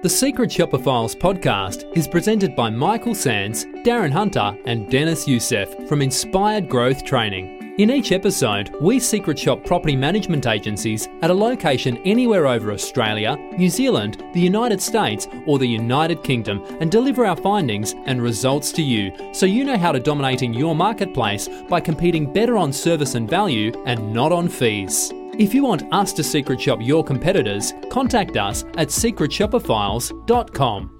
The Secret Shopper Files podcast is presented by Michael Sanz, Darren Hunter, and Deniz Yusuf from Inspired Growth Training. In each episode, we secret shop property management agencies at a location anywhere over Australia, New Zealand, the United States, or the United Kingdom and deliver our findings and results to you so you know how to dominate in your marketplace by competing better on service and value and not on fees. If you want us to secret shop your competitors, contact us at secretshopperfiles.com.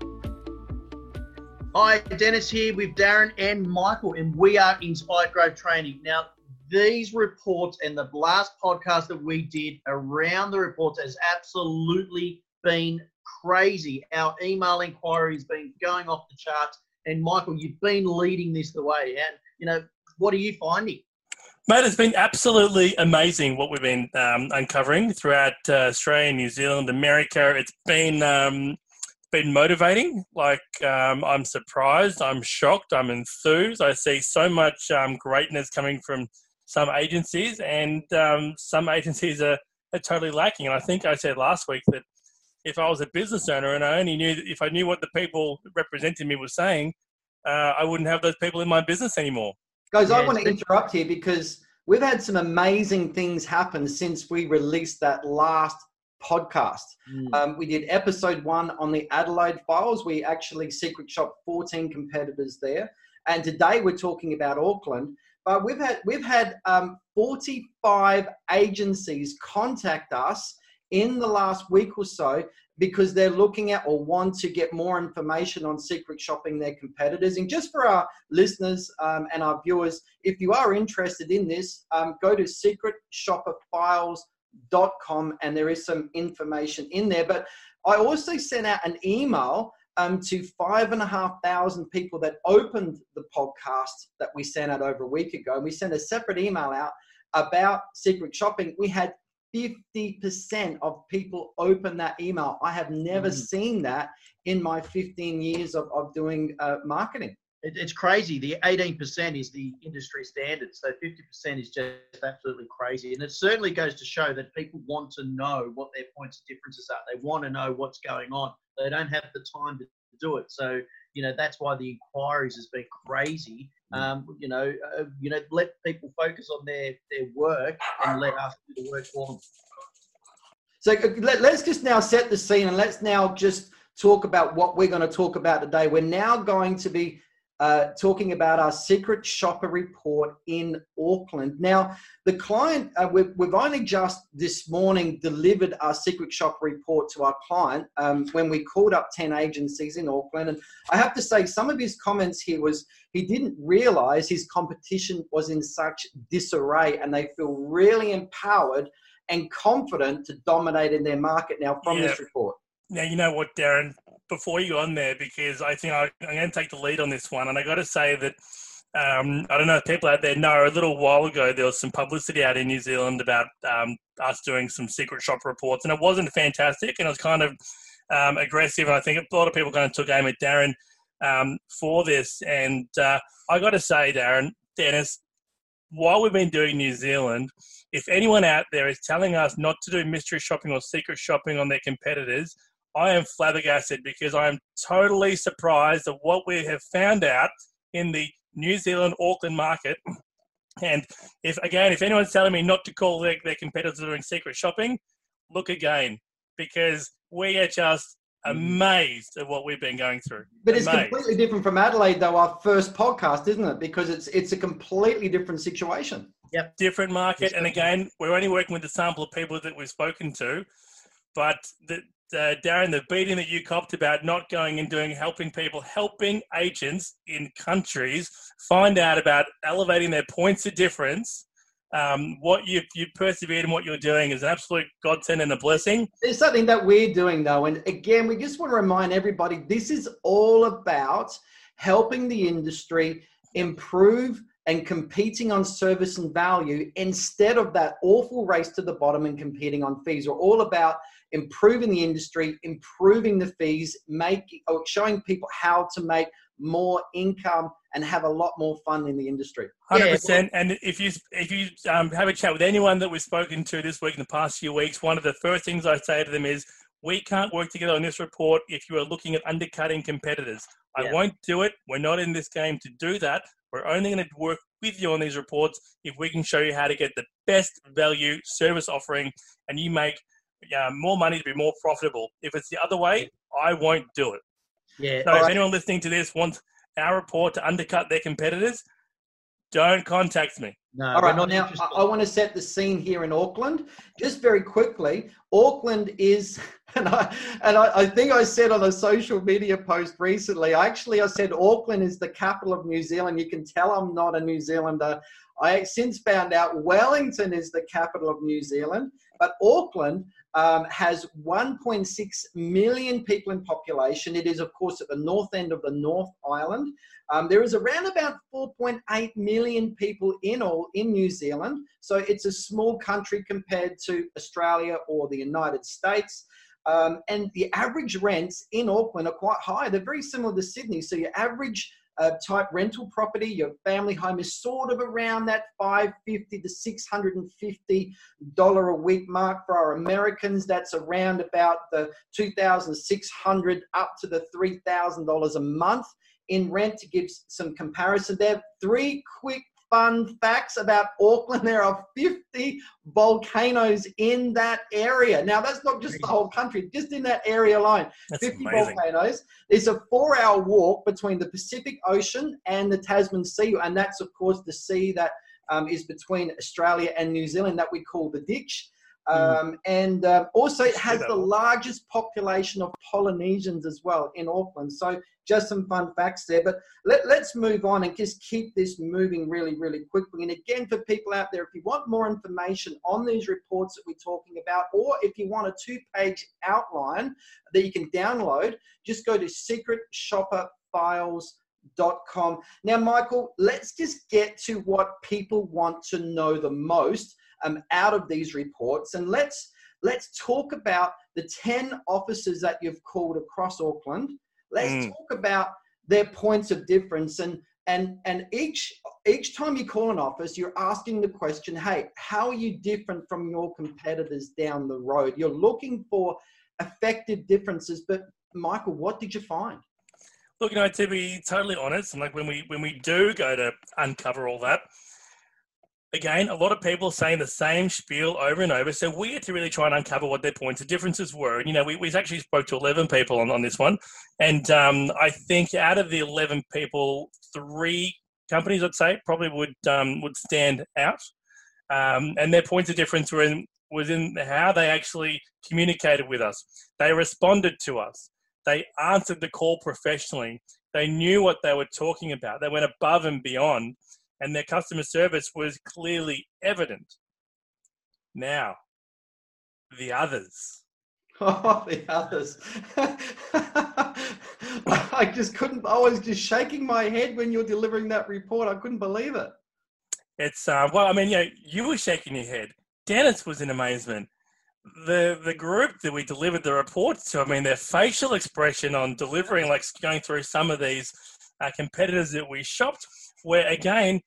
Hi, Deniz here with Darren and Michael, and we are Inspired Growth Training. Now, these reports and the last podcast that we did around the reports has absolutely been crazy. Our email inquiry has been going off the charts, and Michael, you've been leading this the way. And you know, what are you finding? Mate, it's been absolutely amazing what we've been um, uncovering throughout uh, Australia, New Zealand, America. It's been um, been motivating. Like um, I'm surprised, I'm shocked, I'm enthused. I see so much um, greatness coming from some agencies, and um, some agencies are, are totally lacking. And I think I said last week that if I was a business owner and I only knew if I knew what the people representing me were saying, uh, I wouldn't have those people in my business anymore. Guys, I want to interrupt here because we've had some amazing things happen since we released that last podcast. Mm. Um, we did episode one on the Adelaide files. We actually secret shop 14 competitors there. And today we're talking about Auckland. But we've had we've had um, 45 agencies contact us in the last week or so because they're looking at or want to get more information on secret shopping their competitors. And just for our listeners um, and our viewers, if you are interested in this, um, go to secretshopperfiles.com and there is some information in there. But I also sent out an email um, to five and a half thousand people that opened the podcast that we sent out over a week ago. And we sent a separate email out about secret shopping. We had 50% of people open that email. I have never mm. seen that in my 15 years of, of doing uh, marketing. It, it's crazy. The 18% is the industry standard. So 50% is just absolutely crazy. And it certainly goes to show that people want to know what their points of differences are. They want to know what's going on. They don't have the time to do it. So, you know, that's why the inquiries has been crazy Mm. Um, you know, uh, you know, let people focus on their their work and let us do the work for them. So uh, let, let's just now set the scene and let's now just talk about what we're going to talk about today. We're now going to be uh, talking about our secret shopper report in Auckland. Now, the client, uh, we've, we've, only just this morning delivered our secret shopper report to our client um, when we called up 10 agencies in Auckland. And I have to say, some of his comments here was he didn't realize his competition was in such disarray and they feel really empowered and confident to dominate in their market now from yeah. this report. Now, you know what, Darren, before you go on there, because I think I, am going to take the lead on this one. And I got to say that um, I don't know if people out there know, a little while ago, there was some publicity out in New Zealand about um, us doing some secret shop reports. And it wasn't fantastic and it was kind of um, aggressive. And I think a lot of people kind of took aim at Darren um, for this. And uh, I got to say, Darren, Deniz, while we've been doing New Zealand, if anyone out there is telling us not to do mystery shopping or secret shopping on their competitors, I am flabbergasted because I am totally surprised at what we have found out in the New Zealand Auckland market. And if again, if anyone's telling me not to call their, their competitors doing secret shopping, look again because we are just mm. amazed at what we've been going through. But amazed. it's completely different from Adelaide, though. Our first podcast, isn't it? Because it's it's a completely different situation. Yep, different market, and again, we're only working with the sample of people that we've spoken to. But the, uh, Darren, the beating that you copped about not going and doing helping people, helping agents in countries find out about elevating their points of difference. Um, what you you persevered in what you're doing is an absolute godsend and a blessing. There's something that we're doing though, and again, we just want to remind everybody this is all about helping the industry improve and competing on service and value instead of that awful race to the bottom and competing on fees. We're all about improving the industry, improving the fees, making or showing people how to make more income and have a lot more fun in the industry. Hundred percent. And if you if you um, have a chat with anyone that we've spoken to this week in the past few weeks, one of the first things I say to them is, we can't work together on this report if you are looking at undercutting competitors. I Yeah. won't do it. We're not in this game to do that. We're only going to work with you on these reports if we can show you how to get the best value service offering and you make uh, more money to be more profitable. If it's the other way, I won't do it. Yeah. So if anyone listening to this wants our report to undercut their competitors, don't contact me. No, All not now interested. I, I want to set the scene here in Auckland. Just very quickly, Auckland is, and I and I, I think I said on a social media post recently. Actually, I said Auckland is the capital of New Zealand. You can tell I'm not a New Zealander. I since found out Wellington is the capital of New Zealand, but Auckland um, has 1.6 million people in population. It is, of course, at the north end of the North Island. Um, there is around about 4.8 million people in all in New Zealand, so it's a small country compared to Australia or the United States. Um, and the average rents in Auckland are quite high. They're very similar to Sydney. So your average uh, type rental property, your family home is sort of around that 550 to 650 dollar a week mark for our Americans. That's around about the 2,600 up to the 3,000 dollars a month in rent to give some comparison there. Three quick fun facts about Auckland. There are 50 volcanoes in that area. Now, that's not just the whole country, just in that area alone. That's 50 amazing. volcanoes. It's a four hour walk between the Pacific Ocean and the Tasman Sea. And that's, of course, the sea that um, is between Australia and New Zealand that we call the ditch. Um, and uh, also, it has the largest population of Polynesians as well in Auckland. So, just some fun facts there. But let, let's move on and just keep this moving really, really quickly. And again, for people out there, if you want more information on these reports that we're talking about, or if you want a two page outline that you can download, just go to secretshopperfiles.com. Now, Michael, let's just get to what people want to know the most um, out of these reports. And let's let's talk about the 10 officers that you've called across Auckland. Let's Mm. talk about their points of difference and and and each each time you call an office, you're asking the question, hey, how are you different from your competitors down the road? You're looking for effective differences, but Michael, what did you find? Look, you know, to be totally honest, and like when we when we do go to uncover all that, again, a lot of people saying the same spiel over and over. So we had to really try and uncover what their points of differences were. And, you know, we, we actually spoke to 11 people on, on this one. And um, I think out of the 11 people, three companies, I'd say, probably would um, would stand out. Um, and their points of difference were in, was in how they actually communicated with us. They responded to us. They answered the call professionally. They knew what they were talking about. They went above and beyond and their customer service was clearly evident. Now, the others. Oh, the others. I just couldn't, I was just shaking my head when you're delivering that report. I couldn't believe it. It's uh, well, I mean, you know, you were shaking your head. Deniz was in amazement. The the group that we delivered the reports to, I mean, their facial expression on delivering, like going through some of these uh, competitors that we shopped, where again,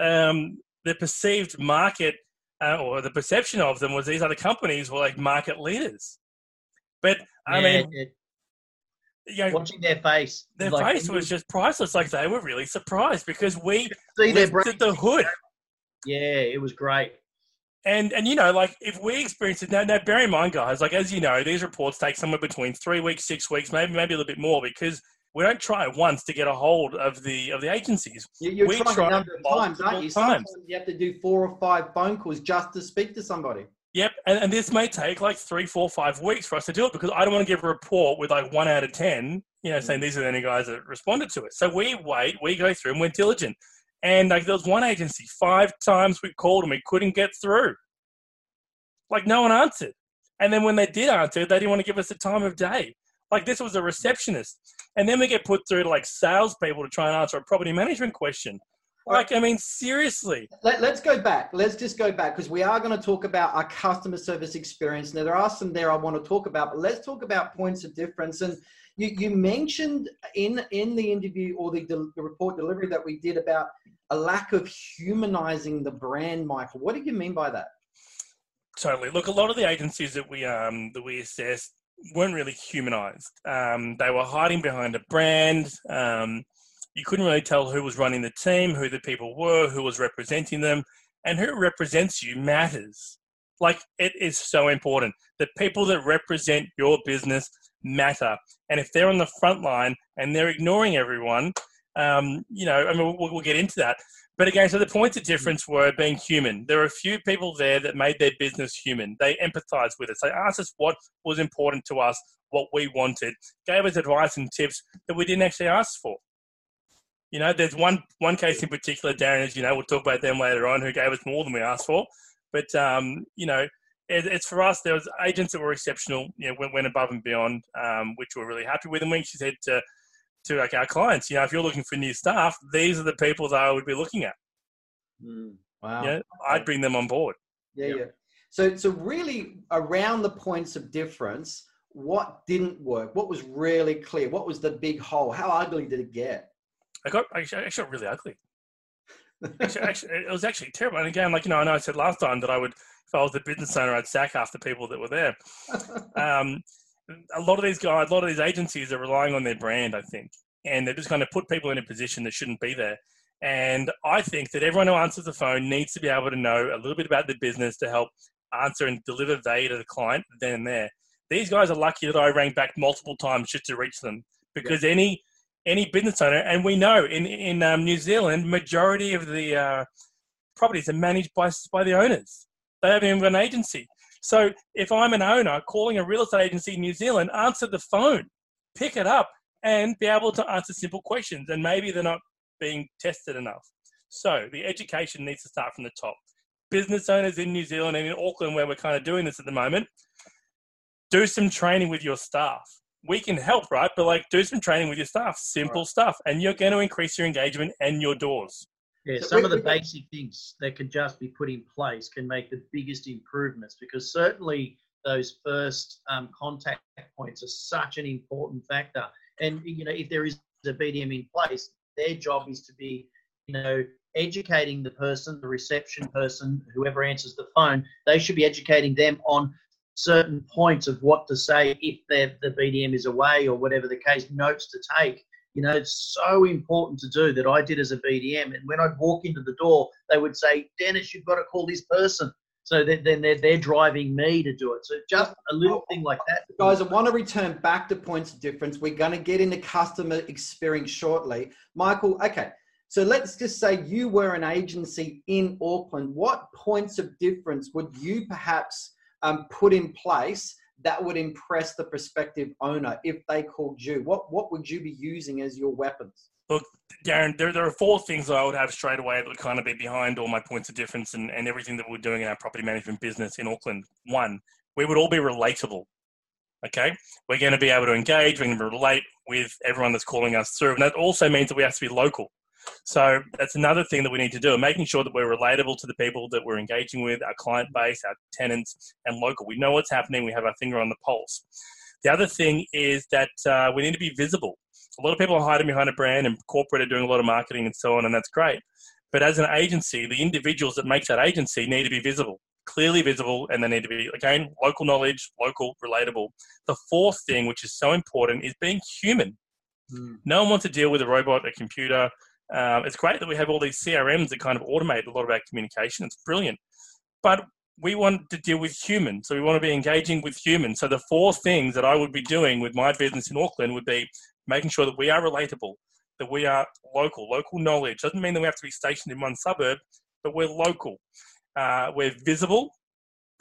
um, the perceived market uh, or the perception of them was these other companies were like market leaders. But I Yeah, mean, it- you know, watching their face, their like, face was just priceless. Like they were really surprised because we see their brain. the hood. Yeah, it was great. And and you know, like if we experience it now, now bear in mind, guys, like as you know, these reports take somewhere between three weeks, six weeks, maybe maybe a little bit more because we don't try once to get a hold of the of the agencies. You- You're We trying a number of times, aren't you? Sometimes times. you have to do four or five phone calls just to speak to somebody. Yep, and, and this may take like three, four, five weeks for us to do it because I don't want to give a report with like one out of ten, you know, saying mm. these are the only guys that responded to it. So we wait, we go through and we're diligent. And like there was one agency, five times we called and we couldn't get through. Like no one answered. And then when they did answer, they didn't want to give us the time of day. Like this was a receptionist. And then we get put through to like salespeople to try and answer a property management question. Like, I mean, seriously. Let, us go back. Let's just go back because we are going to talk about our customer service experience. Now, there are some there I want to talk about, but let's talk about points of difference. And you, you mentioned in in the interview or the, del- the report delivery that we did about a lack of humanizing the brand, Michael. What do you mean by that? Totally. Look, a lot of the agencies that we um that we assessed weren't really humanized. Um, they were hiding behind a brand. Um, you couldn't really tell who was running the team, who the people were, who was representing them, and who represents you matters. Like it is so important. The people that represent your business matter. And if they're on the front line and they're ignoring everyone, um, you know, I mean, we'll, we'll, get into that. But again, so the points of difference were being human. There were a few people there that made their business human. They empathized with us. They asked us what was important to us, what we wanted, gave us advice and tips that we didn't actually ask for. You know, there's one one case in particular, Darren, as you know, we'll talk about them later on, who gave us more than we asked for. But um, you know, it, it's for us. There was agents that were exceptional. You know, went, went above and beyond, um, which we're really happy with. And we said to to like our clients, you know, if you're looking for new staff, these are the people that I would be looking at. Mm, wow. Yeah, I'd bring them on board. Yeah, yep. yeah. So, so really around the points of difference, what didn't work? What was really clear? What was the big hole? How ugly did it get? I got actually, actually got really ugly. actually, actually, it was actually terrible. And again, like you know, I know I said last time that I would, if I was the business owner, I'd sack half the people that were there. um, a lot of these guys, a lot of these agencies are relying on their brand, I think, and they're just going to put people in a position that shouldn't be there. And I think that everyone who answers the phone needs to be able to know a little bit about the business to help answer and deliver value to the client then and there. These guys are lucky that I rang back multiple times just to reach them because yeah. any any business owner, and we know in in um, New Zealand, majority of the uh, properties are managed by by the owners. They haven't even got an agency. So if I'm an owner calling a real estate agency in New Zealand, answer the phone, pick it up, and be able to answer simple questions. And maybe they're not being tested enough. So the education needs to start from the top. Business owners in New Zealand and in Auckland, where we're kind of doing this at the moment, do some training with your staff. We can help, right? But like, do some training with your staff, simple right. stuff, and you're going to increase your engagement and your doors. Yeah, some of the basic things that can just be put in place can make the biggest improvements because certainly those first um, contact points are such an important factor. And you know, if there is a BDM in place, their job is to be, you know, educating the person, the reception person, whoever answers the phone. They should be educating them on certain points of what to say if the BDM is away or whatever the case, notes to take you know, it's so important to do that I did as a BDM. And when I'd walk into the door, they would say, Deniz, you've got to call this person. So then they're, they're driving me to do it. So just a little thing like that. Guys, I want to return back to points of difference. We're going to get into customer experience shortly. Michael, okay. So let's just say you were an agency in Auckland. What points of difference would you perhaps um, put in place that would impress the prospective owner if they called you? What what would you be using as your weapons? Look, Darren, there, there are four things I would have straight away that would kind of be behind all my points of difference and, and everything that we're doing in our property management business in Auckland. One, we would all be relatable. Okay, we're going to be able to engage, we're going to relate with everyone that's calling us through, and that also means that we have to be local. So that's another thing that we need to do, making sure that we're relatable to the people that we're engaging with, our client base, our tenants, and local. We know what's happening. We have our finger on the pulse. The other thing is that uh, we need to be visible. A lot of people are hiding behind a brand, and corporate are doing a lot of marketing and so on, and that's great. But as an agency, the individuals that make that agency need to be visible, clearly visible, and they need to be, again, local knowledge, local, relatable. The fourth thing, which is so important, is being human. Mm. No one wants to deal with a robot, a computer, um, it's great that we have all these CRMs that kind of automate a lot of our communication. It's brilliant. But we want to deal with humans. So we want to be engaging with humans. So the four things that I would be doing with my business in Auckland would be making sure that we are relatable, that we are local. Local knowledge doesn't mean that we have to be stationed in one suburb, but we're local. Uh, we're visible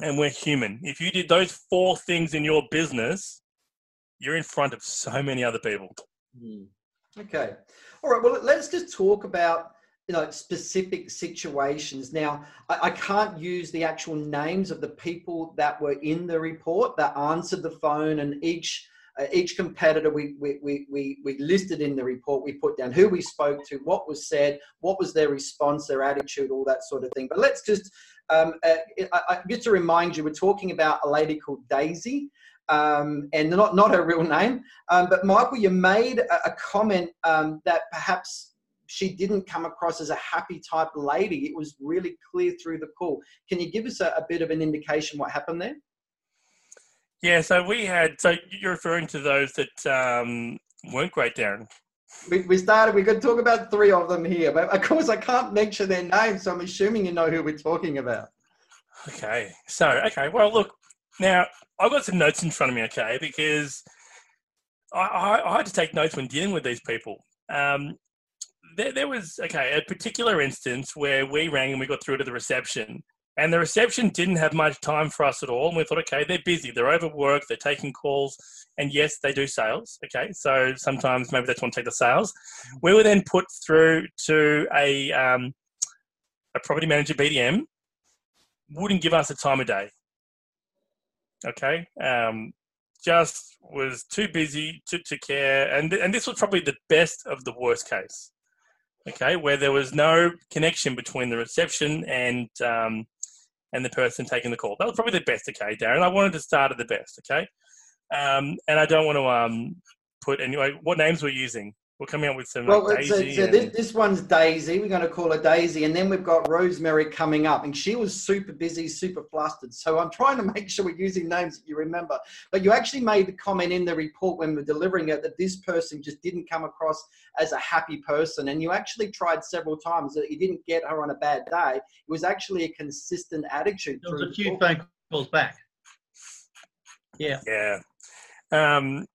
and we're human. If you did those four things in your business, you're in front of so many other people. Mm. Okay. All right. Well, let's just talk about you know specific situations. Now, I, I, can't use the actual names of the people that were in the report that answered the phone, and each uh, each competitor we, we, we, we, we listed in the report. We put down who we spoke to, what was said, what was their response, their attitude, all that sort of thing. But let's just um, uh, I, I, just to remind you, we're talking about a lady called Daisy um, and not, not her real name. Um, but Michael, you made a, a comment um, that perhaps she didn't come across as a happy type lady. It was really clear through the call. Can you give us a, a bit of an indication what happened there? Yeah, so we had. So you're referring to those that um, weren't great, Darren. We, we started. We could talk about three of them here, but of course I can't mention their names, so I'm assuming you know who we're talking about. Okay. So okay. Well, look. Now I've got some notes in front of me. Okay, because I, I, I had to take notes when dealing with these people. Um, there, there was okay a particular instance where we rang and we got through to the reception, and the reception didn't have much time for us at all. And we thought, okay, they're busy, they're overworked, they're taking calls, and yes, they do sales. Okay, so sometimes maybe they just want to take the sales. We were then put through to a um, a property manager BDM. Wouldn't give us a time of day. Okay, um, just was too busy to, to care, and and this was probably the best of the worst case. Okay, where there was no connection between the reception and um, and the person taking the call. That was probably the best. Okay, Darren, I wanted to start at the best. Okay, um, and I don't want to um, put anyway. What names we're using? We're coming up with some. Well, like Daisy so and- this, this one's Daisy. We're going to call her Daisy, and then we've got Rosemary coming up, and she was super busy, super flustered. So I'm trying to make sure we're using names that you remember. But you actually made the comment in the report when we're delivering it that this person just didn't come across as a happy person, and you actually tried several times that you didn't get her on a bad day. It was actually a consistent attitude. There was a the few phone calls back. Yeah. Yeah. Um,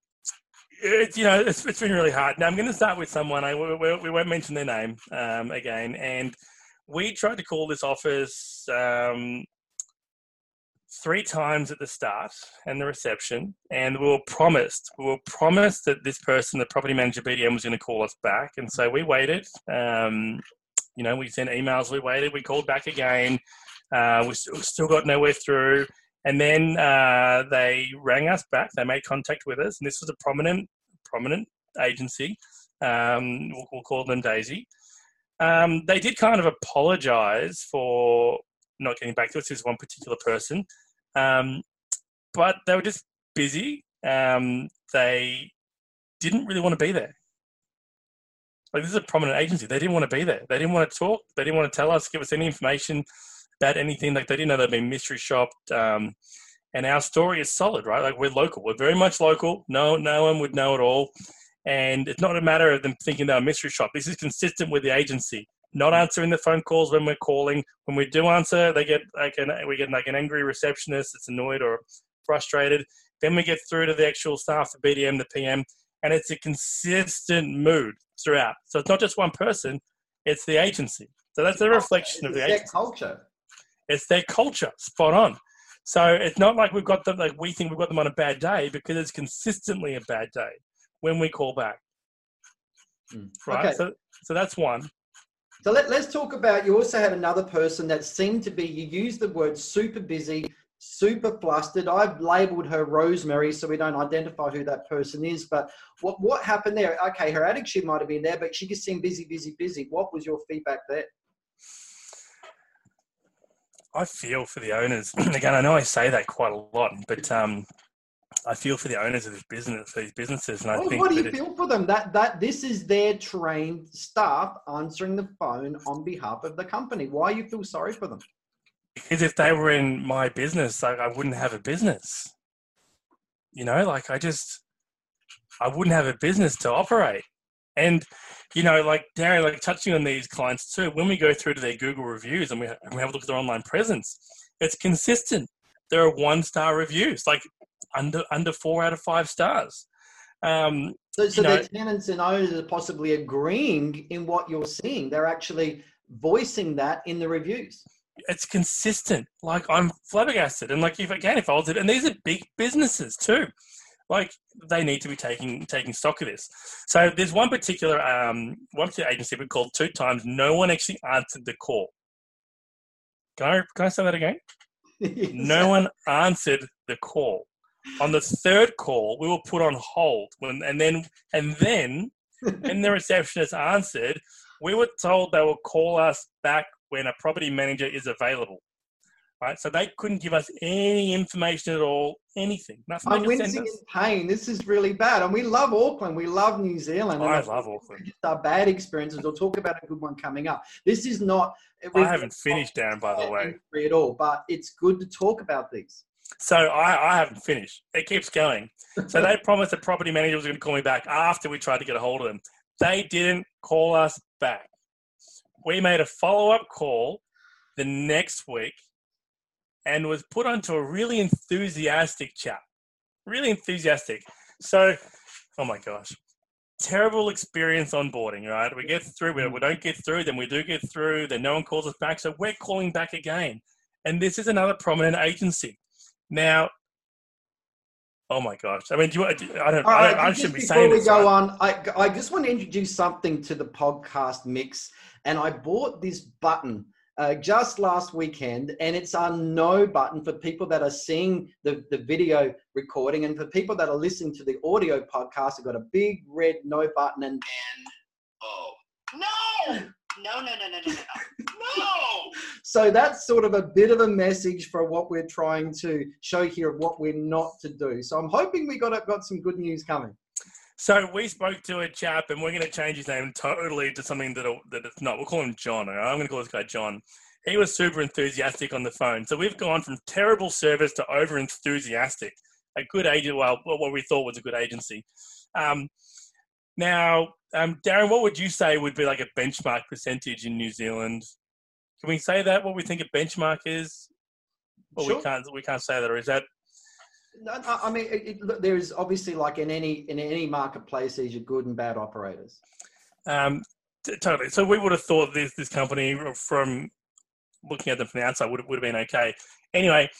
it, you know, it's, it's been really hard. Now, I'm going to start with someone. I, we, we- won't mention their name um, again. And we tried to call this office um, three times at the start and the reception. And we were promised, we were promised that this person, the property manager BDM, was going to call us back. And so we waited. Um, you know, we sent emails, we waited, we called back again. Uh, we still got nowhere through. And then uh, they rang us back. They made contact with us, and this was a prominent, prominent agency. Um, we'll, we'll call them Daisy. Um, they did kind of apologise for not getting back to us. This one particular person, um, but they were just busy. Um, they didn't really want to be there. Like this is a prominent agency. They didn't want to be there. They didn't want to talk. They didn't want to tell us, give us any information about anything. Like they didn't know they'd been mystery shopped. Um, and our story is solid, right? Like we're local. We're very much local. No, no one would know it all. And it's not a matter of them thinking they're a mystery shop. This is consistent with the agency. Not answering the phone calls when we're calling. When we do answer, they get like an we get like an angry receptionist that's annoyed or frustrated. Then we get through to the actual staff, the BDM, the PM, and it's a consistent mood throughout. So it's not just one person; it's the agency. So that's a reflection of the agency. culture. It's their culture, spot on. So it's not like we've got them like we think we've got them on a bad day because it's consistently a bad day when we call back. Mm. Right. Okay. So so that's one. So let, let's talk about. You also had another person that seemed to be. You used the word super busy, super flustered. I've labelled her Rosemary, so we don't identify who that person is. But what what happened there? Okay, her attitude might have been there, but she just seemed busy, busy, busy. What was your feedback there? I feel for the owners. Again, I know I say that quite a lot, but um, I feel for the owners of this business, these businesses, and I Well, think what do you feel for them? That that this is their trained staff answering the phone on behalf of the company. Why you feel sorry for them? because if they were in my business, like I wouldn't have a business. You know, like I just, I wouldn't have a business to operate. And, you know, like Darren, like touching on these clients too, when we go through to their Google reviews and we, and we have a look at their online presence, it's consistent. There are one star reviews, like under under four out of five stars. Um, So, so You know- their tenants and owners are possibly agreeing in what you're seeing. They're actually voicing that in the reviews. it's consistent. Like I'm flabbergasted, and like if again, if I was it, and these are big businesses too, like they need to be taking taking stock of this. So there's one particular um one particular agency we called two times. No one actually answered the call. Can I can I say that again? No one answered the call. On the third call, we were put on hold when, and then and then when the receptionist answered, we were told they will call us back when a property manager is available. Right, so they couldn't give us any information at all, anything, nothing. I'm they could send wincing in pain. This is really bad. And we love Auckland. We love New Zealand. I love Auckland. just our bad experiences. We'll talk about a good one coming up. This is not. I haven't finished, Darren, by the way. at all, but it's good to talk about these. So I, I haven't finished. It keeps going. So they promised the property manager was going to call me back after we tried to get a hold of them. They didn't call us back. We made a follow up call the next week and was put onto a really enthusiastic chap. Really enthusiastic. So, oh my gosh, terrible experience onboarding, right? We get through, we, mm. we don't get through, then we do get through, then no one calls us back. So we're calling back again. And this is another prominent agency. Now, oh my gosh! I mean, do you, I don't. I, don't, I should be saying. this. Before we go on, I I just want to introduce something to the podcast mix, and I bought this button. Uh, just last weekend, and it's our no button for people that are seeing the, the video recording, and for people that are listening to the audio podcast, I've got a big red no button and. oh no! No, no, no, no, no, no, no. so that's sort of a bit of a message for what we're trying to show here of what we're not to do. So I'm hoping we got got some good news coming. So we spoke to a chap, and we're going to change his name totally to something that that it's not. We'll call him John. I'm going to call this guy John. He was super enthusiastic on the phone. So we've gone from terrible service to over enthusiastic. A good agent, well, what we thought was a good agency. Um, now, um, Darren, what would you say would be like a benchmark percentage in New Zealand? Can we say that? What we think a benchmark is? Well, sure. we can't. We can't say that, or is that? No, I mean, it, it, there's obviously like in any in any marketplace, there's your good and bad operators. Um, t- totally. So we would have thought this this company from looking at them from the outside would would have been okay. Anyway,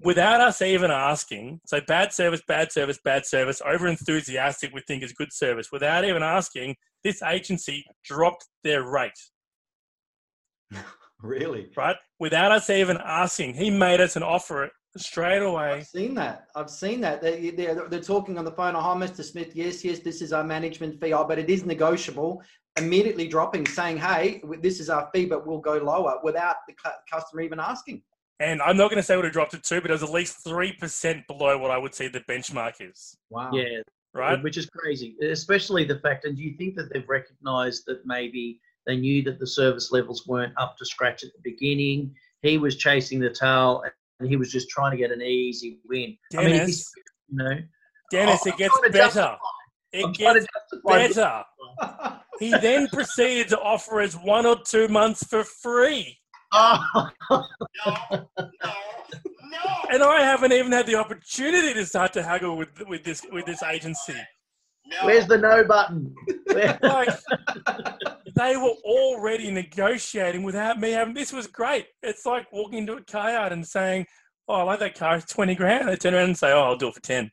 without us even asking. So bad service, bad service, bad service. Over enthusiastic, we think is good service. Without even asking, this agency dropped their rate. really? Right? Without us even asking, he made us an offer straight away. I've seen that. I've seen that. They, they're, they're talking on the phone. Oh, Mr. Smith, yes, yes, this is our management fee. Oh, but it is negotiable. Immediately dropping, saying, hey, this is our fee, but we'll go lower without the customer even asking. And I'm not going to say would have dropped it to, but it was at least 3% below what I would say the benchmark is. Wow. Yeah. Right. Which is crazy, especially the fact, and do you think that they've recognized that maybe they knew that the service levels weren't up to scratch at the beginning? He was chasing the tail and he was just trying to get an easy win. Deniz, I mean, you know, Deniz, oh, it gets better. It I'm gets better. he then proceeded to offer us one or two months for free. Oh. no, no, no. And I haven't even had the opportunity to start to haggle with with this with this agency. No. Where's the no button? like, they were already negotiating without me having. This was great. It's like walking into a car yard and saying, "Oh, I like that car. It's twenty grand." They turn around and say, "Oh, I'll do it for 10.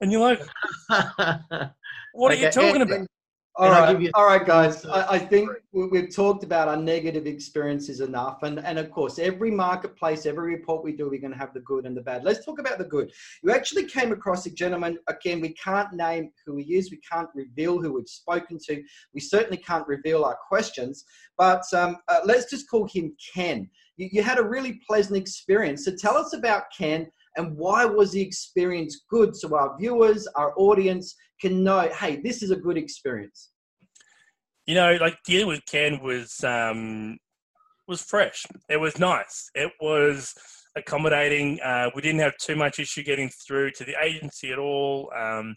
And you're like, "What okay, are you talking and, about?" All right, all right, guys. I, I, think we've talked about our negative experiences enough, and and of course, every marketplace, every report we do, we're going to have the good and the bad. Let's talk about the good. You actually came across a gentleman. Again, we can't name who he is. We can't reveal who we've spoken to. We certainly can't reveal our questions. But um, uh, let's just call him Ken. You, you had a really pleasant experience. So tell us about Ken and why was the experience good so our viewers our audience can know hey this is a good experience you know like dealing with ken was um was fresh it was nice it was accommodating uh, we didn't have too much issue getting through to the agency at all um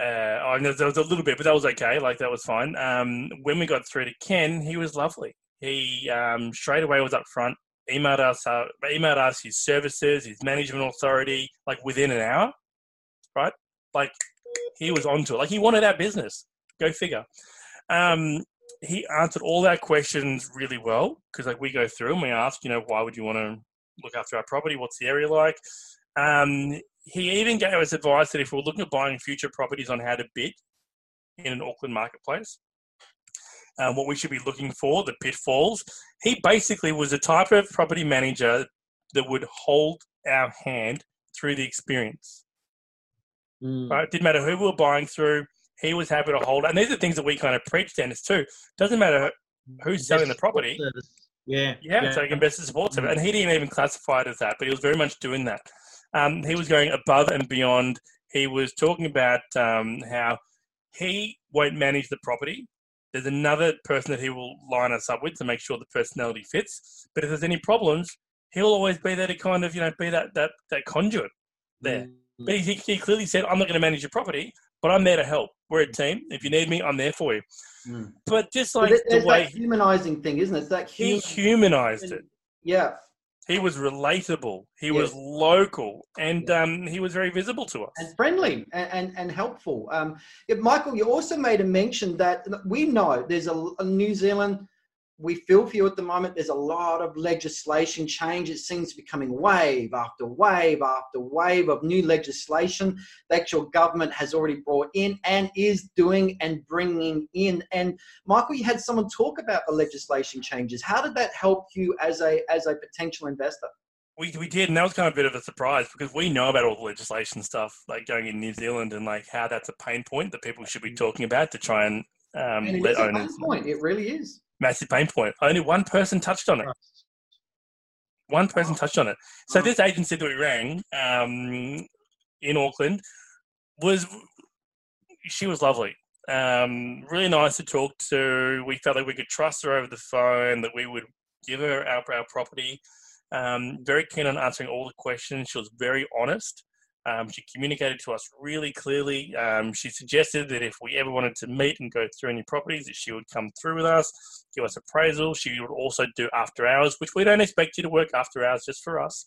uh, oh, there was a little bit, but that was okay. Like that was fine. Um, when we got through to Ken, he was lovely. He um, straight away was up front emailed us, uh, emailed us his services, his management authority, like within an hour, right? Like he was onto it. Like he wanted our business. Go figure. Um, he answered all our questions really well because like we go through and we ask, you know, why would you want to look after our property? What's the area like? Um, he even gave us advice that if we're looking at buying future properties on how to bid in an Auckland marketplace, um, what we should be looking for, the pitfalls. He basically was a type of property manager that would hold our hand through the experience. Mm. Right? It didn't matter who we were buying through, he was happy to hold. And these are things that we kind of preach, Deniz, too. Doesn't matter who's selling the property. Yeah. Yeah, yeah. so investor support service. And he didn't even classify it as that, but he was very much doing that. Um, he was going above and beyond. He was talking about um, how he won't manage the property. There's another person that he will line us up with to make sure the personality fits. But if there's any problems, he'll always be there to kind of you know be that that that conduit there. Mm. But he, he clearly said, "I'm not going to manage your property, but I'm there to help. We're a team. If you need me, I'm there for you." Mm. But just But like there- the way that humanizing thing, isn't it? It's that he human, humanized it. yeah. He was relatable. He Yeah. was local, and um, he was very visible to us. and friendly and, and, and helpful. Um, Michael, you also made a mention that we know there's a, a New Zealand. We feel for you at the moment. There's a lot of legislation change. It seems to be coming wave after wave after wave of new legislation that your government has already brought in and is doing and bringing in. And Michael, you had someone talk about the legislation changes. How did that help you as a as a potential investor? We, we did, and that was kind of a bit of a surprise because we know about all the legislation stuff, like going in New Zealand, and like how that's a pain point that people should be talking about to try and um, And let is a pain owners. point. It really is. Massive pain point. Only one person touched on it. One person touched on it. So this agency that we rang um, in Auckland was she was lovely. Um, really nice to talk to. We felt like we could trust her over the phone. That we would give her our, our property. Um, very keen on answering all the questions. She was very honest. Um, she communicated to us really clearly. Um, she suggested that if we ever wanted to meet and go through any properties, that she would come through with us, give us appraisal. She would also do after hours, which we don't expect you to work after hours just for us.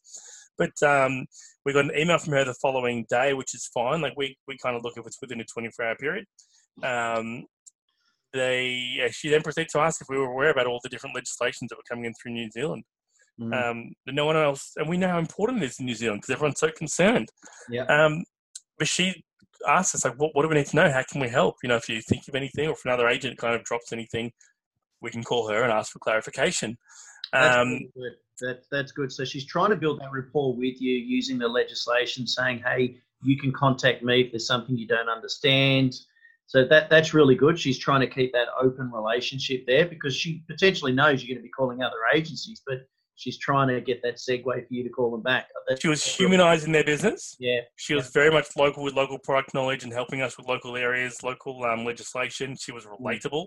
But um, we got an email from her the following day, which is fine. Like we, we kind of look if it's within a 24 hour period. Um, they, uh, she then proceeded to ask if we were aware about all the different legislations that were coming in through New Zealand. Mm. Um, but no one else, and we know how important it is in New Zealand because everyone's so concerned. Yeah. Um, but she asked us like, what, what do we need to know? How can we help? You know, if you think of anything, or if another agent kind of drops anything, we can call her and ask for clarification. That's Um, really good. That, that's good. So she's trying to build that rapport with you using the legislation, saying, "Hey, you can contact me if there's something you don't understand." So that that's really good. She's trying to keep that open relationship there because she potentially knows you're going to be calling other agencies, but she's trying to get that segue for you to call them back. That's she was that's really- humanizing their business. Yeah, She was very much local with local product knowledge and helping us with local areas, local um, legislation. She was relatable,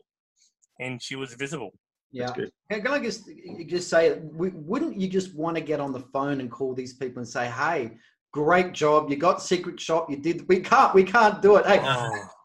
and she was visible. Yeah. that's good. Can I just just say, wouldn't you just want to get on the phone and call these people and say, "Hey, great job! You got secret shop. You did. We can't. We can't do it. Hey,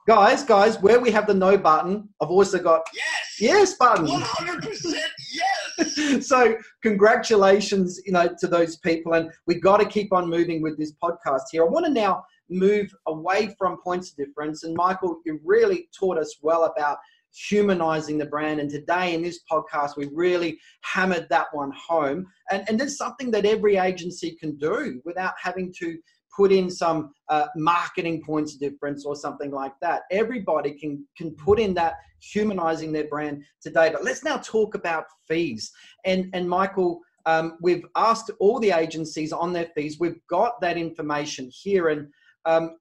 guys, guys, where we have the no button, I've also got Yes. yes button. 100% yes. so congratulations, you know, to those people, and we've got to keep on moving with this podcast here. I want to now move away from points of difference, and Michael, you really taught us well about humanizing the brand. And today in this podcast, we really hammered that one home. And, and there's something that every agency can do without having to put in some uh, marketing points of difference or something like that. Everybody can can put in that humanizing their brand today. But let's now talk about fees. And and Michael, um, we've asked all the agencies on their fees. We've got that information here. And um,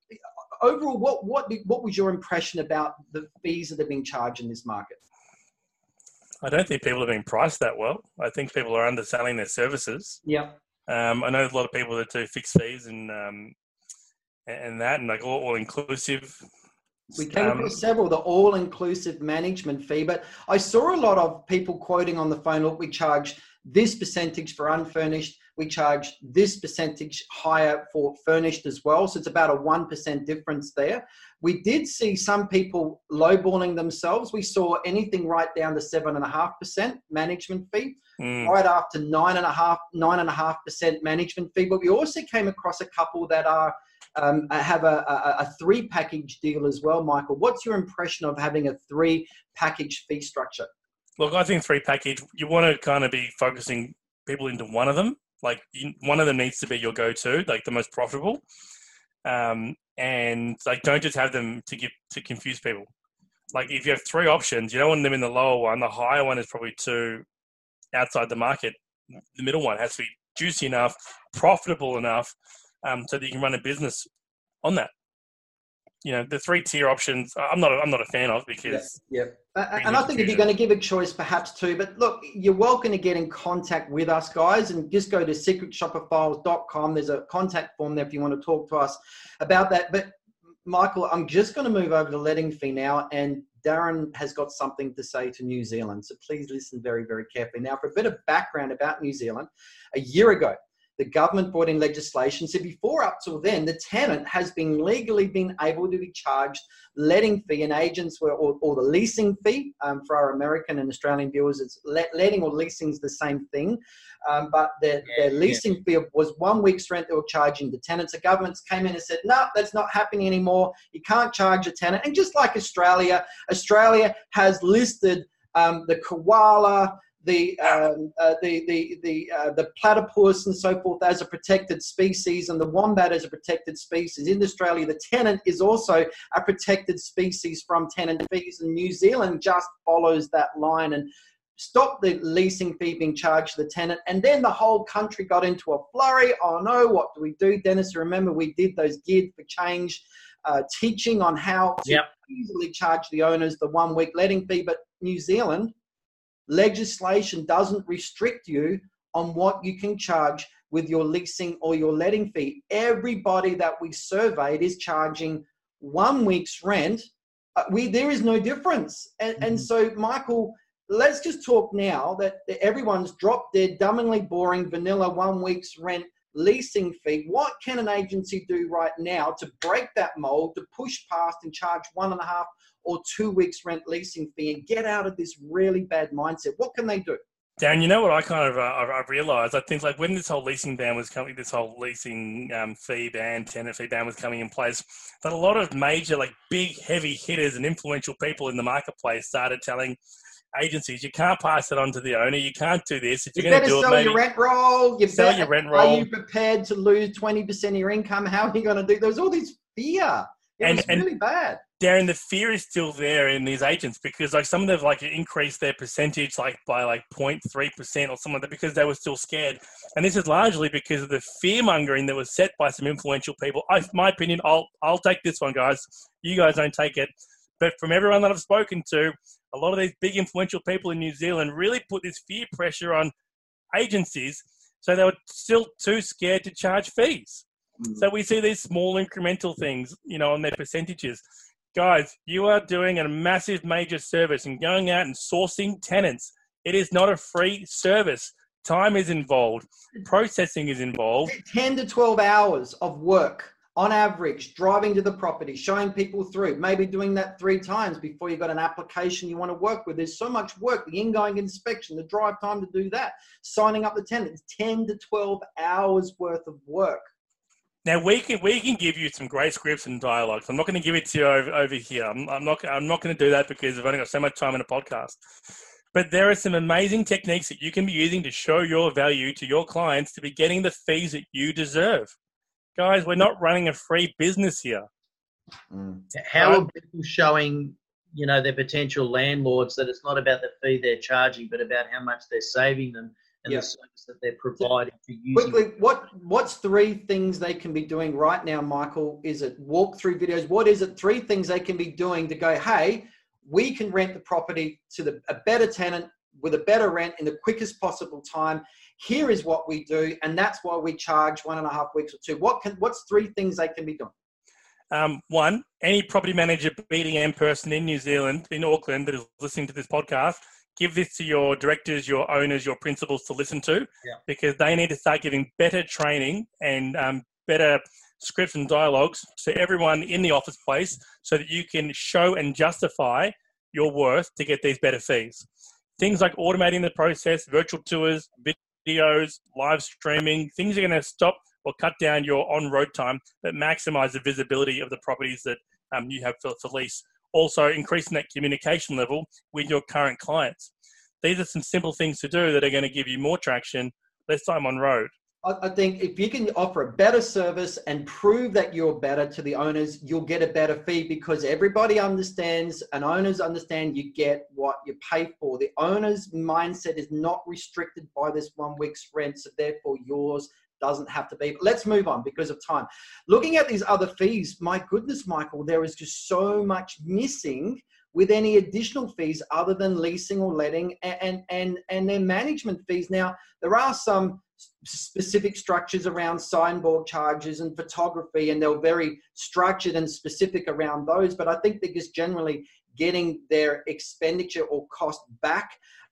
overall, what what what was your impression about the fees that are being charged in this market? I don't think people are being priced that well. I think people are underselling their services. Yeah. Um, I know a lot of people that do fixed fees and um, and that, and like all, all inclusive. We came Um, across several, the all inclusive management fee, but I saw a lot of people quoting on the phone look, we charge this percentage for unfurnished, we charge this percentage higher for furnished as well. So it's about a 1% difference there. We did see some people lowballing themselves. We saw anything right down to 7.5% management fee mm, right after nine and a half nine and a half percent management fee. But we also came across a couple that are um, have a, a, a three package deal as well. Michael, what's your impression of having a three package fee structure? Look, I think three package. You want to kind of be focusing people into one of them. Like you, one of them needs to be your go-to, like the most profitable. Um, and like don't just have them to give to confuse people. Like if you have three options, you don't want them in the lower one. The higher one is probably too outside the market. The middle one has to be juicy enough, profitable enough, um, so that you can run a business on that. You know, the three tier options. I'm not. I'm not a fan of because Yeah. Uh, and I think if you're going to give a choice, perhaps two, but look, you're welcome to get in contact with us, guys, and just go to secretshopperfiles.com. There's a contact form there if you want to talk to us about that. But Michael, I'm just going to move over to letting fee now. And Darren has got something to say to New Zealand. So please listen very, very carefully. Now, for a bit of background about New Zealand, a year ago, the government brought in legislation. So before up till then, the tenant has been legally been able to be charged letting fee and agents were, or, or the leasing fee um, for our American and Australian viewers. It's let, letting or leasing is the same thing, um, but their, yeah, their leasing yeah. fee was one week's rent they were charging the tenants. The governments came in and said, no, that's not happening anymore. You can't charge a tenant. And just like Australia, Australia has listed um, the koala, the um, uh, the the the uh, the platypus and so forth as a protected species, and the wombat as a protected species. In Australia, the tenant is also a protected species from tenant fees, and New Zealand just follows that line and stop the leasing fee being charged to the tenant. And then the whole country got into a flurry. Oh no, what do we do, Deniz? Remember, we did those geared for change. Uh, teaching on how to yep. easily charge the owners the one week letting fee, but New Zealand legislation doesn't restrict you on what you can charge with your leasing or your letting fee. Everybody that we surveyed is charging one week's rent. Uh, we there is no difference, and, mm-hmm. and so Michael, let's just talk now that everyone's dropped their dumbingly boring vanilla one week's rent leasing fee. What can an agency do right now to break that mold, to push past and charge one and a half or two weeks rent leasing fee and get out of this really bad mindset? What can they do? Dan, you know what I kind of uh, I realised? I think like when this whole leasing ban was coming, this whole leasing um, fee ban, tenant fee ban was coming in place, that a lot of major like big heavy hitters and influential people in the marketplace started telling agencies you can't pass it on to the owner. You can't do this. If you're you going to do sell it, your rent roll. You sell your rent roll. Are you prepared to lose twenty percent of your income? How are you going to do? There's all this fear. It and, was and, really bad. Darren, the fear is still there in these agents because like some of them like increased their percentage like by like 0.3 percent or something like that because they were still scared. And this is largely because of the fear mongering that was set by some influential people. I, my opinion, I'll I'll take this one, guys. You guys don't take it. But from everyone that I've spoken to, a lot of these big influential people in New Zealand really put this fear pressure on agencies, so they were still too scared to charge fees. Mm. So we see these small incremental things, you know, on their percentages guys, you are doing a massive major service and going out and sourcing tenants. It is not a free service. Time is involved, processing is involved. 10 to 12 hours of work on average, driving to the property, showing people through, maybe doing that three times before you've got an application you want to work with. There's so much work, the ingoing inspection, the drive time to do that, signing up the tenants, 10 to 12 hours worth of work. Now we can we can give you some great scripts and dialogues. I'm not going to give it to you over, over here. I'm, I'm not I'm not going to do that because I've only got so much time in a podcast. But there are some amazing techniques that you can be using to show your value to your clients to be getting the fees that you deserve. Guys, we're not running a free business here. Mm. How are people showing, you know, their potential landlords that it's not about the fee they're charging, but about how much they're saving them and the service that they're providing for using. Quickly, what what's three things they can be doing right now, Michael? Is it walkthrough videos? What is it? Three things they can be doing to go, hey, we can rent the property to the, a better tenant with a better rent in the quickest possible time. Here is what we do, and that's why we charge one and a half weeks or two. What can what's three things they can be doing? Um, one, any property manager, BDM person in New Zealand, in Auckland, that is listening to this podcast, give this to your directors, your owners, your principals to listen to, yeah. because they need to start giving better training and um, better scripts and dialogues to everyone in the office place so that you can show and justify your worth to get these better fees. Things like automating the process, virtual tours, videos, live streaming, things are going to stop or cut down your on road time but maximize the visibility of the properties that um, you have for, for lease also increasing that communication level with your current clients. These are some simple things to do that are going to give you more traction, less time on road. I think if you can offer a better service and prove that you're better to the owners, you'll get a better fee because everybody understands and owners understand you get what you pay for. The owner's mindset is not restricted by this one week's rent, so therefore yours doesn't have to be. But let's move on because of time. Looking at these other fees, my goodness, Michael, there is just so much missing with any additional fees other than leasing or letting and and and their management fees. Now there are some specific structures around signboard charges and photography, and they're very structured and specific around those. But I think they're just generally getting their expenditure or cost back.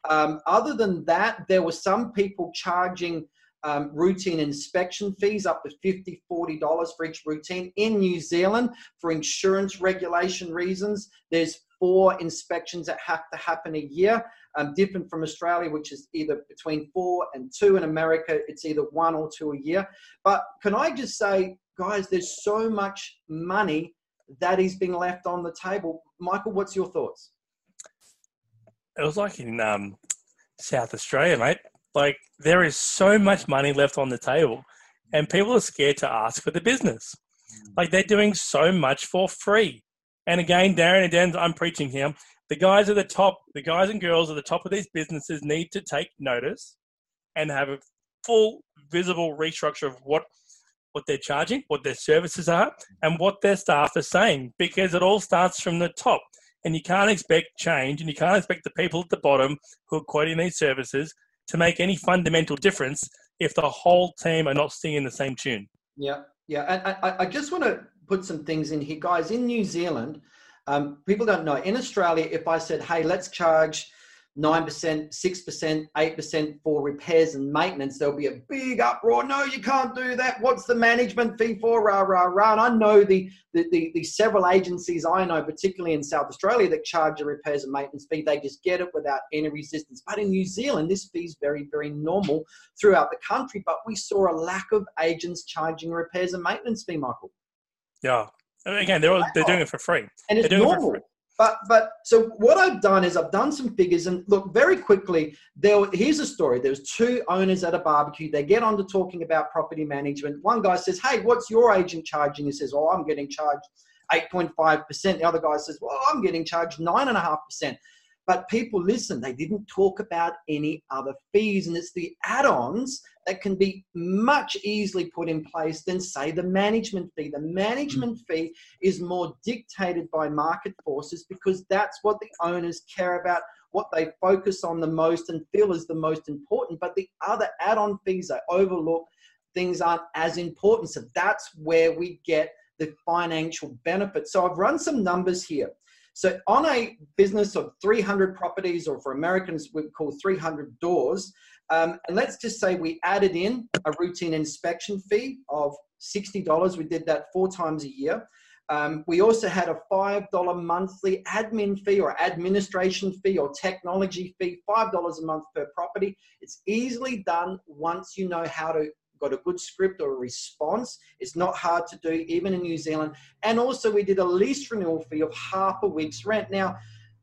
Um, other than that, there were some people charging um, routine inspection fees up to $50, $40 for each routine. In New Zealand, for insurance regulation reasons, there's four inspections that have to happen a year, um, different from Australia, which is either between four and two. In America, it's either one or two a year. But can I just say, guys, there's so much money that is being left on the table. Michael, what's your thoughts? It was like in um, South Australia, mate. Like there is so much money left on the table, and people are scared to ask for the business. Like they're doing so much for free. And again, Darren and Dan, I'm preaching here. The guys at the top, the guys and girls at the top of these businesses need to take notice and have a full visible restructure of what what they're charging, what their services are, and what their staff are saying, because it all starts from the top. And you can't expect change, and you can't expect the people at the bottom who are quoting these services to make any fundamental difference if the whole team are not singing the same tune. Yeah, yeah. And I, I just want to put some things in here, guys. In New Zealand, um, people don't know. In Australia, if I said, "Hey, let's charge 9%, 6%, 8% for repairs and maintenance, there'll be a big uproar. No, you can't do that. What's the management fee for? Rah, rah, rah. And I know the, the, the, the several agencies I know, particularly in South Australia, that charge a repairs and maintenance fee. They just get it without any resistance. But in New Zealand, this fee is very, very normal throughout the country. But we saw a lack of agents charging repairs and maintenance fee, Michael. Yeah. Again, they're, all, they're doing it for free. And it's normal. But but so what I've done is I've done some figures and look very quickly. There here's a story. There's two owners at a barbecue. They get on to talking about property management. One guy says, "Hey, what's your agent charging?" He says, "Oh, I'm getting charged." 8.5%. The other guy says, Well, I'm getting charged 9.5%. But people listen, they didn't talk about any other fees. And it's the add ons that can be much easily put in place than, say, the management fee. The management mm. fee is more dictated by market forces because that's what the owners care about, what they focus on the most and feel is the most important. But the other add on fees are overlooked, things aren't as important. So that's where we get the financial benefit. So I've run some numbers here. So on a business of 300 properties, or for Americans, we call 300 doors, um, and let's just say we added in a routine inspection fee of $60. We did that four times a year. Um, we also had a $5 monthly admin fee or administration fee or technology fee, $5 a month per property. It's easily done once you know how to got a good script or a response. It's not hard to do, even in New Zealand. And also, we did a lease renewal fee of half a week's rent. Now,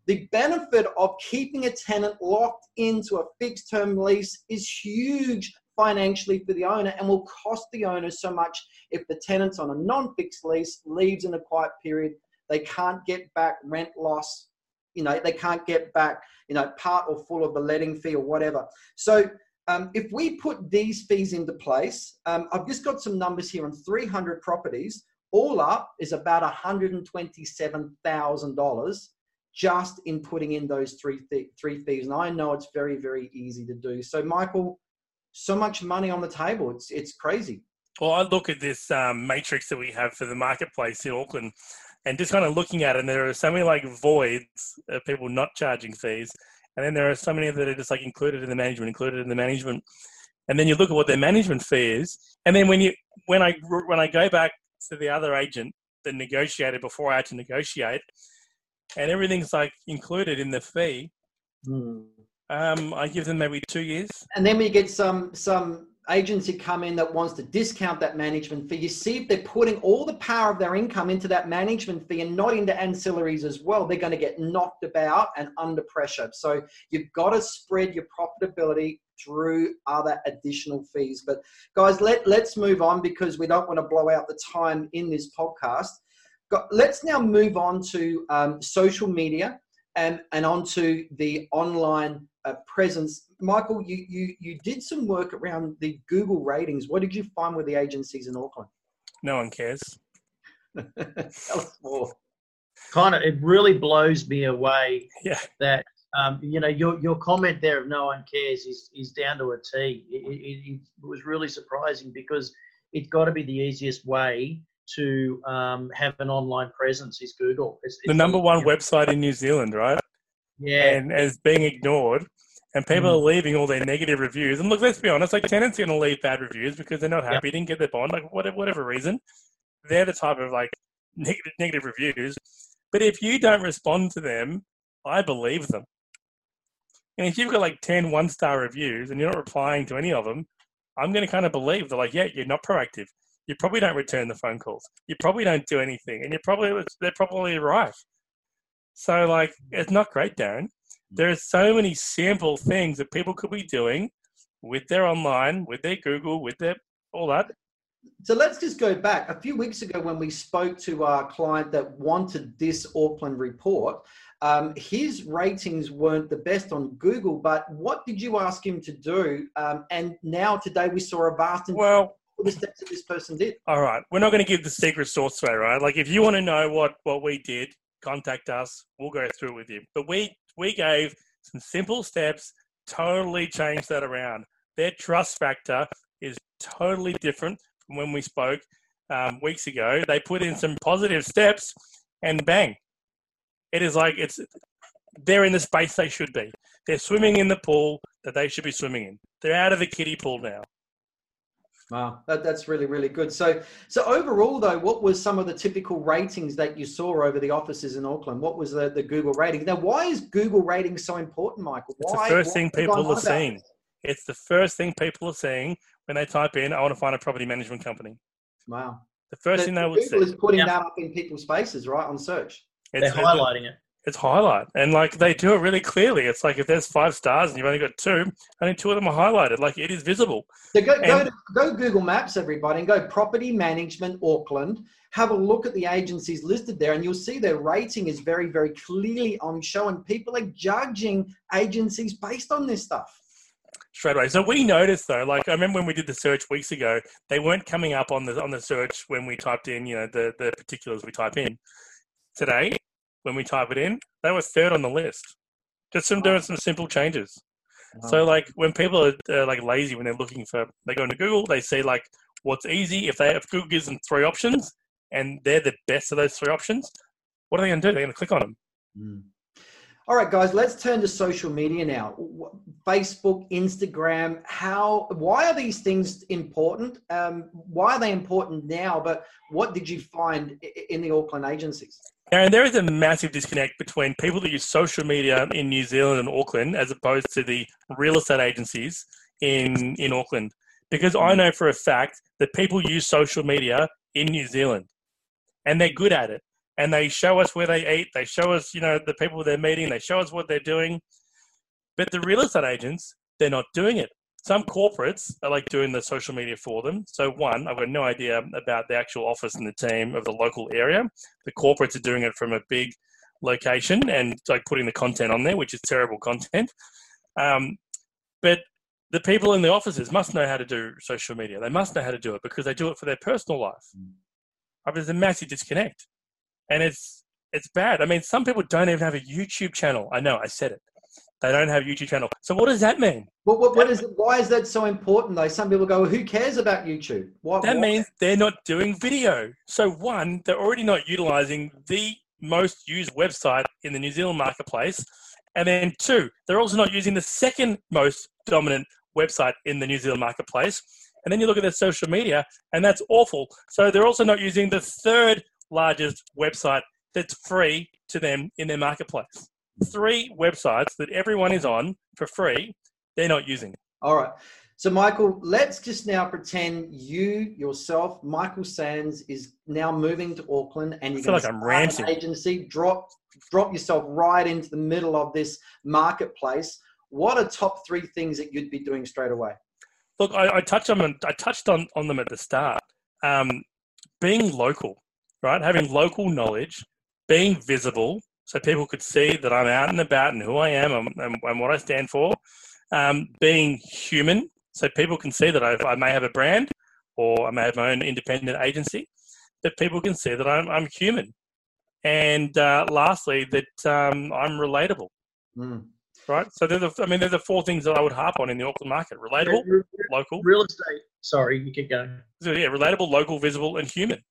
the benefit of keeping a tenant locked into a fixed term lease is huge financially for the owner and will cost the owner so much if the tenant's on a non fixed lease, leaves in a quiet period, they can't get back rent loss. You know, they can't get back, you know, part or full of the letting fee or whatever. So um, if we put these fees into place, um, I've just got some numbers here on 300 properties. All up is about $127,000 just in putting in those three th- three fees. And I know it's very very easy to do. So Michael, so much money on the table. It's it's crazy. Well, I look at this um, matrix that we have for the marketplace in Auckland, and just kind of looking at it, and there are so many like voids of people not charging fees and then there are so many that are just like included in the management, included in the management. And then you look at what their management fee is, and then when you when I when I go back to the other agent that negotiated before I had to negotiate, and everything's like included in the fee. Mm. Um, I give them maybe two years. And then we get some some agency come in that wants to discount that management fee. You see if they're putting all the power of their income into that management fee and not into ancillaries as well, they're going to get knocked about and under pressure. So you've got to spread your profitability through other additional fees. But guys, let, let's move on because we don't want to blow out the time in this podcast. Let's now move on to um, social media and, and onto the online uh, presence. Michael, you, you, you did some work around the Google ratings. What did you find with the agencies in Auckland? No one cares. Tell us more. Kind of, it really blows me away yeah. that um, you know, your your comment there of no one cares is is down to a T. It, it, it was really surprising because it's got to be the easiest way to um, have an online presence is Google. It's, the number one website in New Zealand, right? Yeah, And as being ignored, and people Mm. are leaving all their negative reviews. And look, let's be honest, like tenants are going to leave bad reviews because they're not Yeah. happy, didn't get their bond, like whatever, whatever reason. They're the type of like negative, negative reviews. But if you don't respond to them, I believe them. And if you've got like 10 one star reviews and you're not replying to any of them, I'm going to kind of believe they're like, yeah, you're not proactive. You probably don't return the phone calls. You probably don't do anything. And you're probably, they're probably right. So, like, it's not great, Darren. There are so many simple things that people could be doing with their online, with their Google, with their all that. So let's just go back. A few weeks ago, when we spoke to our client that wanted this Auckland report, um, his ratings weren't the best on Google. But what did you ask him to do? Um, and now today we saw a vast Well, the steps that this person did. all right. We're not going to give the secret sauce away, right? Like, if you want to know what what we did, contact us. We'll go through it with you. But we we gave some simple steps, totally changed that around. Their trust factor is totally different from when we spoke um, weeks ago. They put in some positive steps, and bang, it is like it's they're in the space they should be. They're swimming in the pool that they should be swimming in. They're out of the kiddie pool now. Wow, that, that's really really good. So so overall though, what was some of the typical ratings that you saw over the offices in Auckland? What was the, the Google rating? Now, why is Google rating so important, Michael? It's the first thing people are on about seeing. this? It's the first thing people are seeing when they type in, I want to find a property management company. Wow. The first But thing they would Google see. is putting Yeah. that up in people's faces, right, on search. they're It's, highlighting it. It's highlight. And like they do it really clearly. It's like if there's five stars and you've only got two, only two of them are highlighted. Like it is visible. So go, go, to, go Google Maps, everybody, and go Property Management Auckland. Have a look at the agencies listed there, and you'll see their rating is very, very clearly on show, and people are judging agencies based on this stuff. straight away. So we noticed though, like I remember when we did the search weeks ago, they weren't coming up on the on the search when we typed in, you know, the the particulars we type in. Today, when we type it in, they were third on the list. Just from doing some simple changes. So like when people are uh, like lazy when they're looking for, they go into Google, they see like what's easy. If they if Google gives them three options and they're the best of those three options, what are they going to do? They're going to click on them. Mm. All right, guys, let's turn to social media now. Facebook, Instagram. How? Why are these things important? Um, why are they important now? But what did you find in the Auckland agencies? And there is a massive disconnect between people that use social media in New Zealand and Auckland as opposed to the real estate agencies in, in Auckland. Because I know for a fact that people use social media in New Zealand and they're good at it. And they show us where they eat, they show us, you know, the people they're meeting, they show us what they're doing. But the real estate agents, they're not doing it. Some corporates are like doing the social media for them. So, one, I've got no idea about the actual office and the team of the local area the corporates are doing it from a big location and like putting the content on there, which is terrible content. Um, but the people in the offices must know how to do social media. They must know how to do it because they do it for their personal life. I mean, there's a massive disconnect, and it's it's bad. I mean, some people don't even have a YouTube channel. I know, I said it. They don't have a YouTube channel. So what does that mean? What, what, what is why is that so important though? Some people go, well, "Who cares about YouTube?" Why, That why- means they're not doing video. So, one, they're already not utilizing the most used website in the New Zealand marketplace. And then, two, they're also not using the second most dominant website in the New Zealand marketplace. And then you look at their social media, and that's awful. So, they're also not using the third largest website that's free to them in their marketplace. Three websites that everyone is on for free, they're not using. All right. So, Michael, let's just now pretend you yourself, Michael Sanz, is now moving to Auckland, and you're going like to I'm start an agency. Drop, drop yourself right into the middle of this marketplace. What are top three things that you'd be doing straight away? Look, I, I touched on I touched on, on them at the start. Um, being local, right? Having local knowledge, being visible, so people could see that I'm out and about and who I am and, and, and what I stand for. Um, being human, so people can see that I, I may have a brand or I may have my own independent agency, but people can see that I'm, I'm human. And uh, lastly, that um, I'm relatable. Mm. right? So they're the, I mean, they're the four things that I would harp on in the Auckland market: relatable, Re- local. Real estate. Sorry, you keep going. So yeah, relatable, local, visible, and human.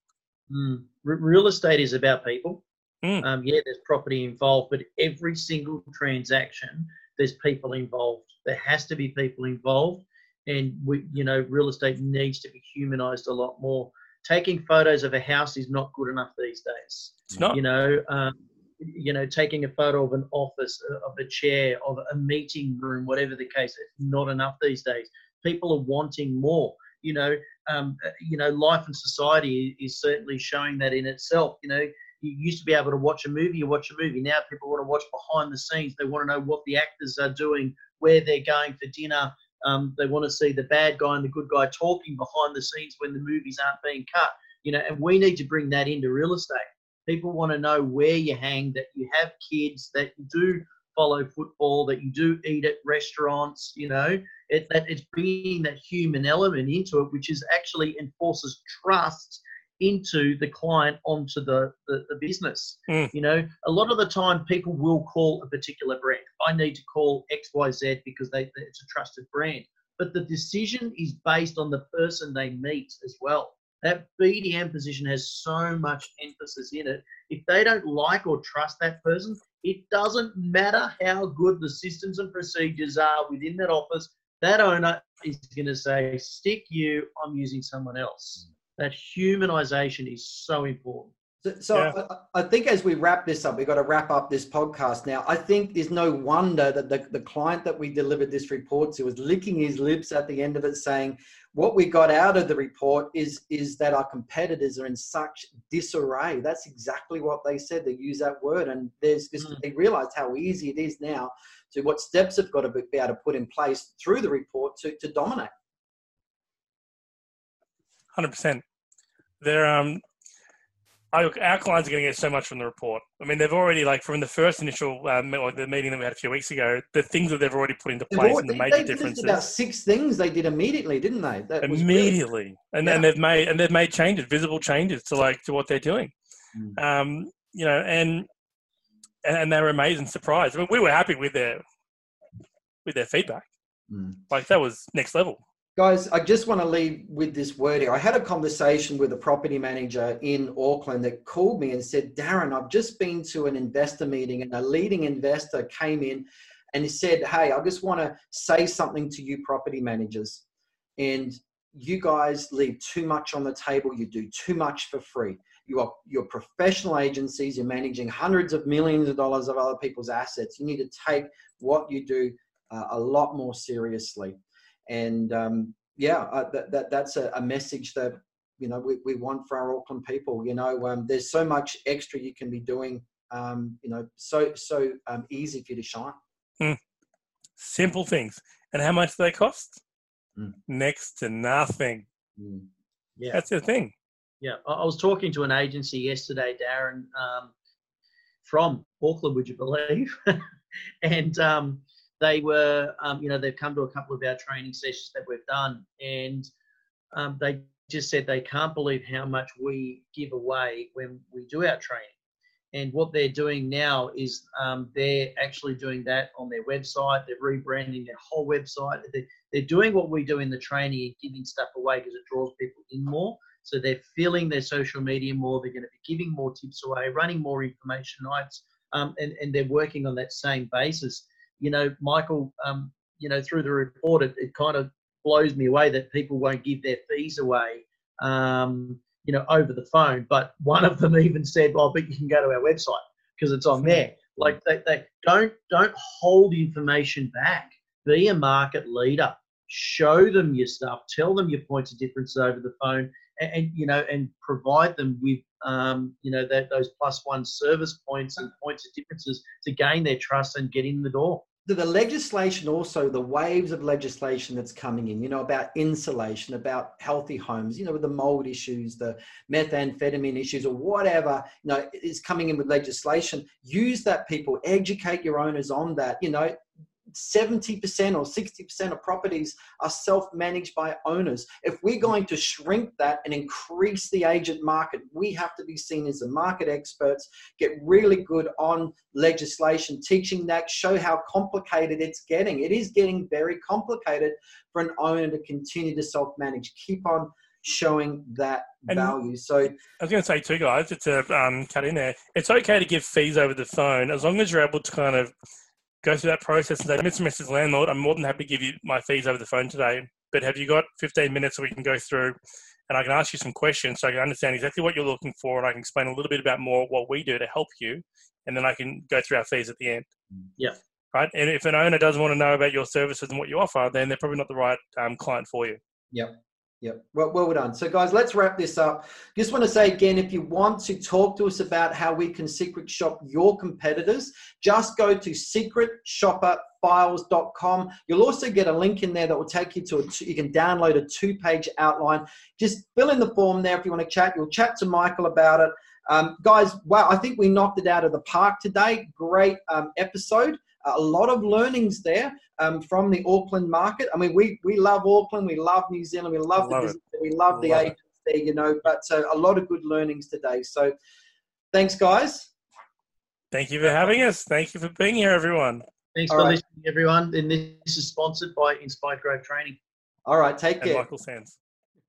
Mm. Re- real estate is about people. Mm. Um, yeah, there's property involved, but every single transaction, there's people involved. There has to be people involved, and we, you know, real estate needs to be humanized a lot more. Taking photos of a house is not good enough these days. It's not. You know, um, you know, taking a photo of an office, uh, of a chair, of a meeting room, whatever the case, it's not enough these days. People are wanting more. You know, um, uh, you know, life and society is certainly showing that in itself. You know, you used to be able to watch a movie, you watch a movie. Now people want to watch behind the scenes. They want to know what the actors are doing, where they're going for dinner. Um, they want to see the bad guy and the good guy talking behind the scenes when the movies aren't being cut. You know, and we need to bring that into real estate. People want to know where you hang, that you have kids, that you do follow football, that you do eat at restaurants. You know, it, that it's bringing that human element into it, which is actually enforces trust into the client onto the, the, the business. Mm. You know, a lot of the time people will call a particular brand. I need to call XYZ because they, it's a trusted brand. But the decision is based on the person they meet as well. That BDM position has so much emphasis in it. If they don't like or trust that person, it doesn't matter how good the systems and procedures are within that office. That owner is going to say, "Stick you. I'm using someone else." That humanization is so important. So, Yeah. I, I think as we wrap this up, we've got to wrap up this podcast now. I think there's no wonder that the, the client that we delivered this report to was licking his lips at the end of it, saying, "What we got out of the report is is that our competitors are in such disarray." That's exactly what they said. They use that word, and there's just Mm. they realised how easy it is now to what steps have got to be able to put in place through the report to to dominate. Hundred percent. there are um, I, our clients are going to get so much from the report. I mean, they've already like from the first initial um, or the meeting that we had a few weeks ago, the things that they've already put into place and the they- major they differences About six things they did immediately, didn't they? That immediately, and Yeah. and they've made and they've made changes, visible changes to like to what they're doing. Mm. Um, you know, and and, they were amazing surprise. I mean, we were happy with their with their feedback. Mm. Like that was next level. Guys, I just want to leave with this word here. I had a conversation with a property manager in Auckland that called me and said, Darren, I've just been to an investor meeting and a leading investor came in and said, Hey, I just want to say something to you, property managers. And you guys leave too much on the table. You do too much for free. You are you're professional agencies. You're managing hundreds of millions of dollars of other people's assets. You need to take what you do uh, a lot more seriously and um, yeah, uh, that, that that's a, a message that you know we, we want for our Auckland people. You know, um, there's so much extra you can be doing. Um, you know, so so um, easy for you to shine. Simple things. And how much do they cost? Mm. Next to nothing. Yeah. That's the thing. Yeah, I I was talking to an agency yesterday, Darren, um, from Auckland, would you believe? and um, they were, um, you know, they've come to a couple of our training sessions that we've done, and um, they just said they can't believe how much we give away when we do our training. And what they're doing now is um, they're actually doing that on their website. They're rebranding their whole website. They're, they're doing what we do in the training and giving stuff away because it draws people in more. So they're filling their social media more. They're going to be giving more tips away, running more information nights, um, and, and they're working on that same basis. You know, Michael, um, you know, through the report, it, it kind of blows me away that people won't give their fees away, um, you know, over the phone. But one of them even said, "Well, but you can go to our website because it's on there." Like they, they don't don't hold information back. Be a market leader. Show them your stuff. Tell them your points of difference over the phone, and, and you know, and provide them with um, you know that those plus one service points and points of differences to gain their trust and get in the door. The, the legislation also the waves of legislation that's coming in you know about insulation about healthy homes you know with the mold issues the methamphetamine issues or whatever you know is coming in with legislation. Use that people. Educate your owners on that you know 70% or 60% of properties are self-managed by owners. If we're going to shrink that and increase the agent market, we have to be seen as the market experts, get really good on legislation, teaching that, show how complicated it's getting. It is getting very complicated for an owner to continue to self-manage. Keep on showing that And- value. So I was going to say too, guys, just to um, cut in there, it's okay to give fees over the phone as long as you're able to kind of go through that process and say, Mr. Mrs. Landlord, I'm more than happy to give you my fees over the phone today, but have you got 15 minutes so we can go through and I can ask you some questions so I can understand exactly what you're looking for and I can explain a little bit about more what we do to help you and then I can go through our fees at the end. Yeah. Right. And if an owner doesn't want to know about your services and what you offer, then they're probably not the right um, client for you. Yep. Well, well done. So, guys, let's wrap this up. Just want to say again if you want to talk to us about how we can secret shop your competitors, just go to secretshopperfiles.com. You'll also get a link in there that will take you to a, you can download a two page outline. Just fill in the form there if you want to chat. You'll chat to Michael about it. Um, guys, wow, I think we knocked it out of the park today. Great um, episode. A lot of learnings there um, from the Auckland market. I mean, we we love Auckland, we love New Zealand, we love, Love the it. business, we love the Love it. agents there, you know. But uh, a lot of good learnings today. So, thanks, guys. Thank you for having us. Thank you for being here, everyone. Thanks All for right. listening, everyone. And this is sponsored by Inspired Growth Training. All right, take And care. Michael Sanz.